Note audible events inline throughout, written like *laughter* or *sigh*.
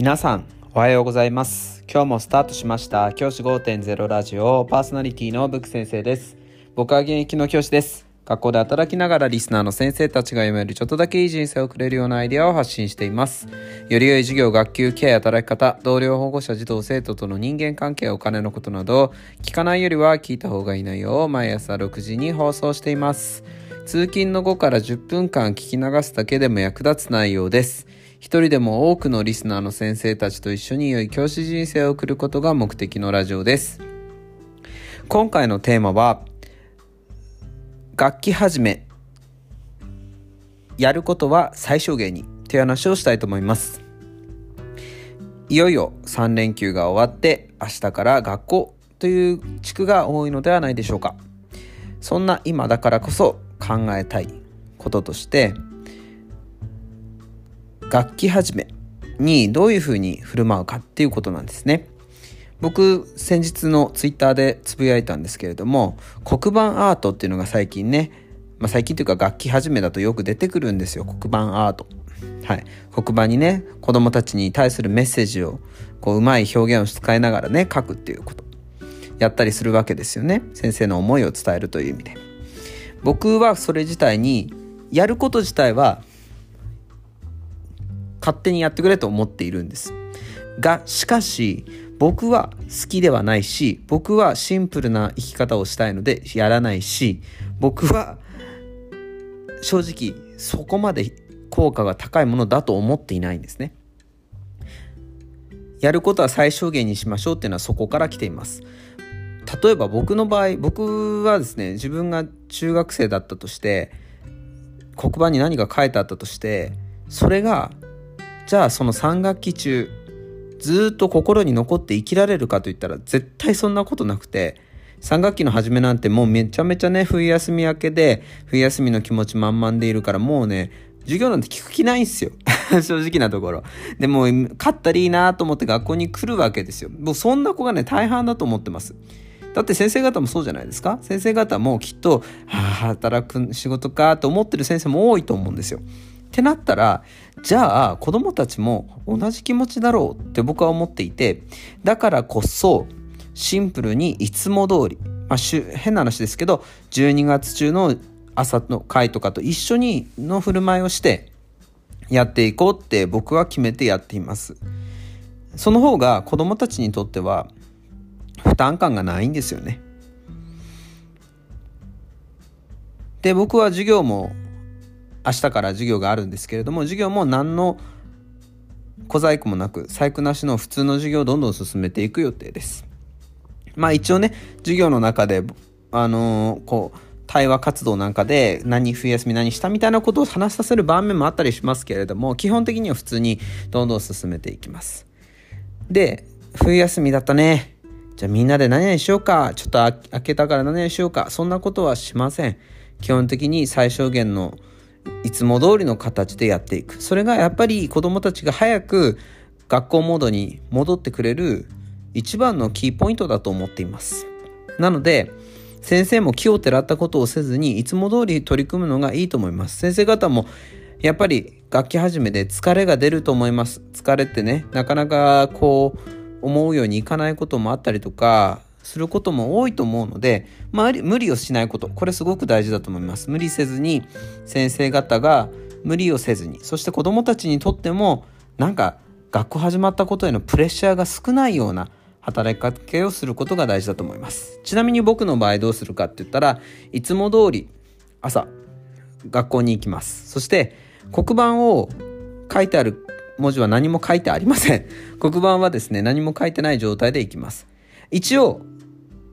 皆さんおはようございます。今日もスタートしました。教師5.0ラジオパーソナリティのブック先生です。僕は現役の教師です。学校で働きながらリスナーの先生たちが読めるちょっとだけいい人生をくれるようなアイデアを発信しています。より良い授業学級ケア働き方同僚保護者児童生徒との人間関係お金のことなど聞かないよりは聞いた方がいい内容を毎朝6時に放送しています。通勤の後から10分間聞き流すだけでも役立つ内容です。一人でも多くのリスナーの先生たちと一緒に良い教師人生を送ることが目的のラジオです。今回のテーマは、楽器始め、やることは最小限にという話をしたいと思います。いよいよ3連休が終わって明日から学校という地区が多いのではないでしょうか。そんな今だからこそ考えたいこととして楽器始めにどういうふうに振る舞うかっていうことなんですね。僕先日のツイッターでつぶやいたんですけれども黒板アートっていうのが最近ね、まあ、最近というか楽器始めだとよく出てくるんですよ。黒板アート。はい、黒板にね子どもたちに対するメッセージをこううまい表現を使いながらね書くっていうこと。やったりするわけですよね。先生の思いを伝えるという意味で。僕はそれ自体にやること自体は勝手にやってくれと思っているんです。が、しかし、僕は好きではないし、僕はシンプルな生き方をしたいのでやらないし、僕は正直そこまで効果が高いものだと思っていないんですね。やることは最小限にしましょうっていうのはそこから来ています。例えば僕の場合、僕はですね、自分が中学生だったとして、黒板に何か書いてあったとして、それがじゃあその3学期中ずっと心に残って生きられるかといったら絶対そんなことなくて3学期の初めなんてもうめちゃめちゃね冬休み明けで冬休みの気持ち満々でいるからもうね授業なんて聞く気ないんすよ。*laughs* 正直なところ。でも勝ったらいいなと思って学校に来るわけですよ。もうそんな子がね大半だと思ってます。だって先生方もそうじゃないですか。先生方もきっと、はあ、働く仕事かと思ってる先生も多いと思うんですよ。ってなったらじゃあ子供たちも同じ気持ちだろうって僕は思っていてだからこそシンプルにいつも通り、まあ、変な話ですけど12月中の朝の会とかと一緒にの振る舞いをしてやっていこうって僕は決めてやっています。その方が子供たちにとっては負担感がないんですよね。で僕は授業も明日から授業があるんですけれども授業も何の小細工もなく細工なしの普通の授業をどんどん進めていく予定です。まあ一応ね授業の中であのー、こう対話活動なんかで何冬休み何したみたいなことを話させる場面もあったりしますけれども基本的には普通にどんどん進めていきます。で冬休みだったねじゃあみんなで何々しようかちょっと開けたから何々しようかそんなことはしません。基本的に最小限のいつも通りの形でやっていく。それがやっぱり子どもたちが早く学校モードに戻ってくれる一番のキーポイントだと思っています。なので先生も気をてらったことをせずにいつも通り取り組むのがいいと思います。先生方もやっぱり楽器始めで疲れが出ると思います。疲れってねなかなかこう思うようにいかないこともあったりとかすることも多いと思うので、まあ、無理をしないこと。これすごく大事だと思います。無理せずに先生方が無理をせずにそして子どもたちにとってもなんか学校始まったことへのプレッシャーが少ないような働きかけをすることが大事だと思います。ちなみに僕の場合どうするかって言ったらいつも通り朝学校に行きます。そして黒板を書いてある文字は何も書いてありません。黒板はですね何も書いてない状態で行きます。一応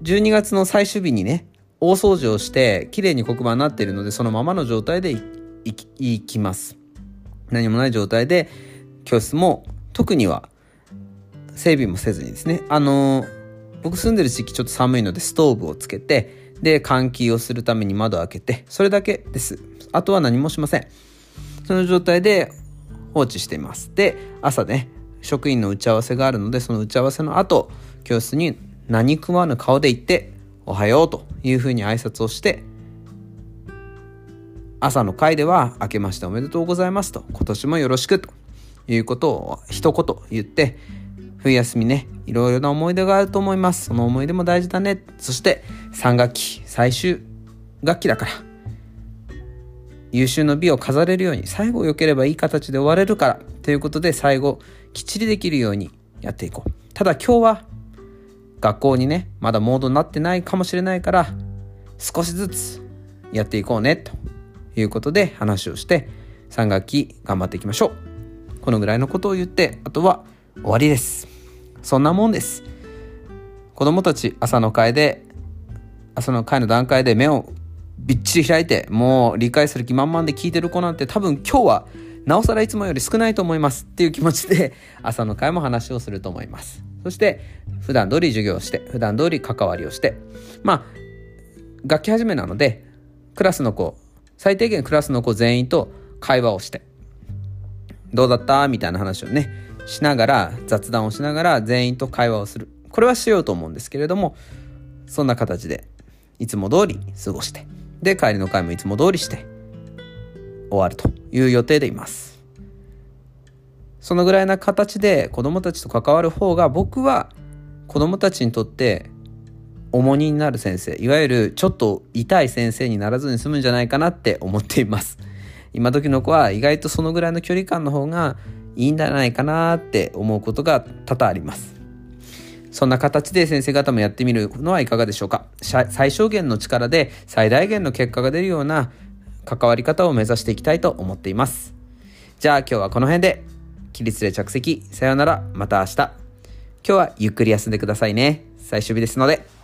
12月の最終日にね大掃除をして綺麗に黒板になっているのでそのままの状態で行きます。何もない状態で教室も特には整備もせずにですね。あの、僕住んでる地域ちょっと寒いのでストーブをつけてで換気をするために窓を開けてそれだけです。あとは何もしません。その状態で放置しています。で朝ね職員の打ち合わせがあるのでその打ち合わせの後教室に何食わぬ顔で行っておはようというふうに挨拶をして朝の会では明けましておめでとうございますと今年もよろしくということを一言言って冬休みねいろいろな思い出があると思います。その思い出も大事だね。そして3学期最終学期だから優秀の美を飾れるように最後良ければいい形で終われるからということで最後きっちりできるようにやっていこう。ただ今日は学校にねまだモードになってないかもしれないから少しずつやっていこうねということで話をして3学期頑張っていきましょう。このぐらいのことを言ってあとは終わりです。そんなもんです。子供たち朝の会で朝の会の段階で目をびっちり開いてもう理解する気満々で聞いてる子なんて多分今日はなおさらいつもより少ないと思いますっていう気持ちで *laughs* 朝の会も話をすると思います。そして普段通り授業をして普段通り関わりをしてまあ学期始めなのでクラスの子最低限クラスの子全員と会話をしてどうだった？みたいな話をねしながら雑談をしながら全員と会話をする。これはしようと思うんですけれどもそんな形でいつも通り過ごしてで帰りの会もいつも通りして終わると。いう予定でいます。そのぐらいな形で子どもたちと関わる方が僕は子どもたちにとって重荷になる先生いわゆるちょっと痛い先生にならずに済むんじゃないかなって思っています。今時の子は意外とそのぐらいの距離感の方がいいんじゃないかなって思うことが多々あります。そんな形で先生方もやってみるのはいかがでしょうか。最小限の力で最大限の結果が出るような関わり方を目指していきたいと思っています。じゃあ今日はこの辺で。起立で着席。さようなら。また明日。今日はゆっくり休んでくださいね。最終日ですので。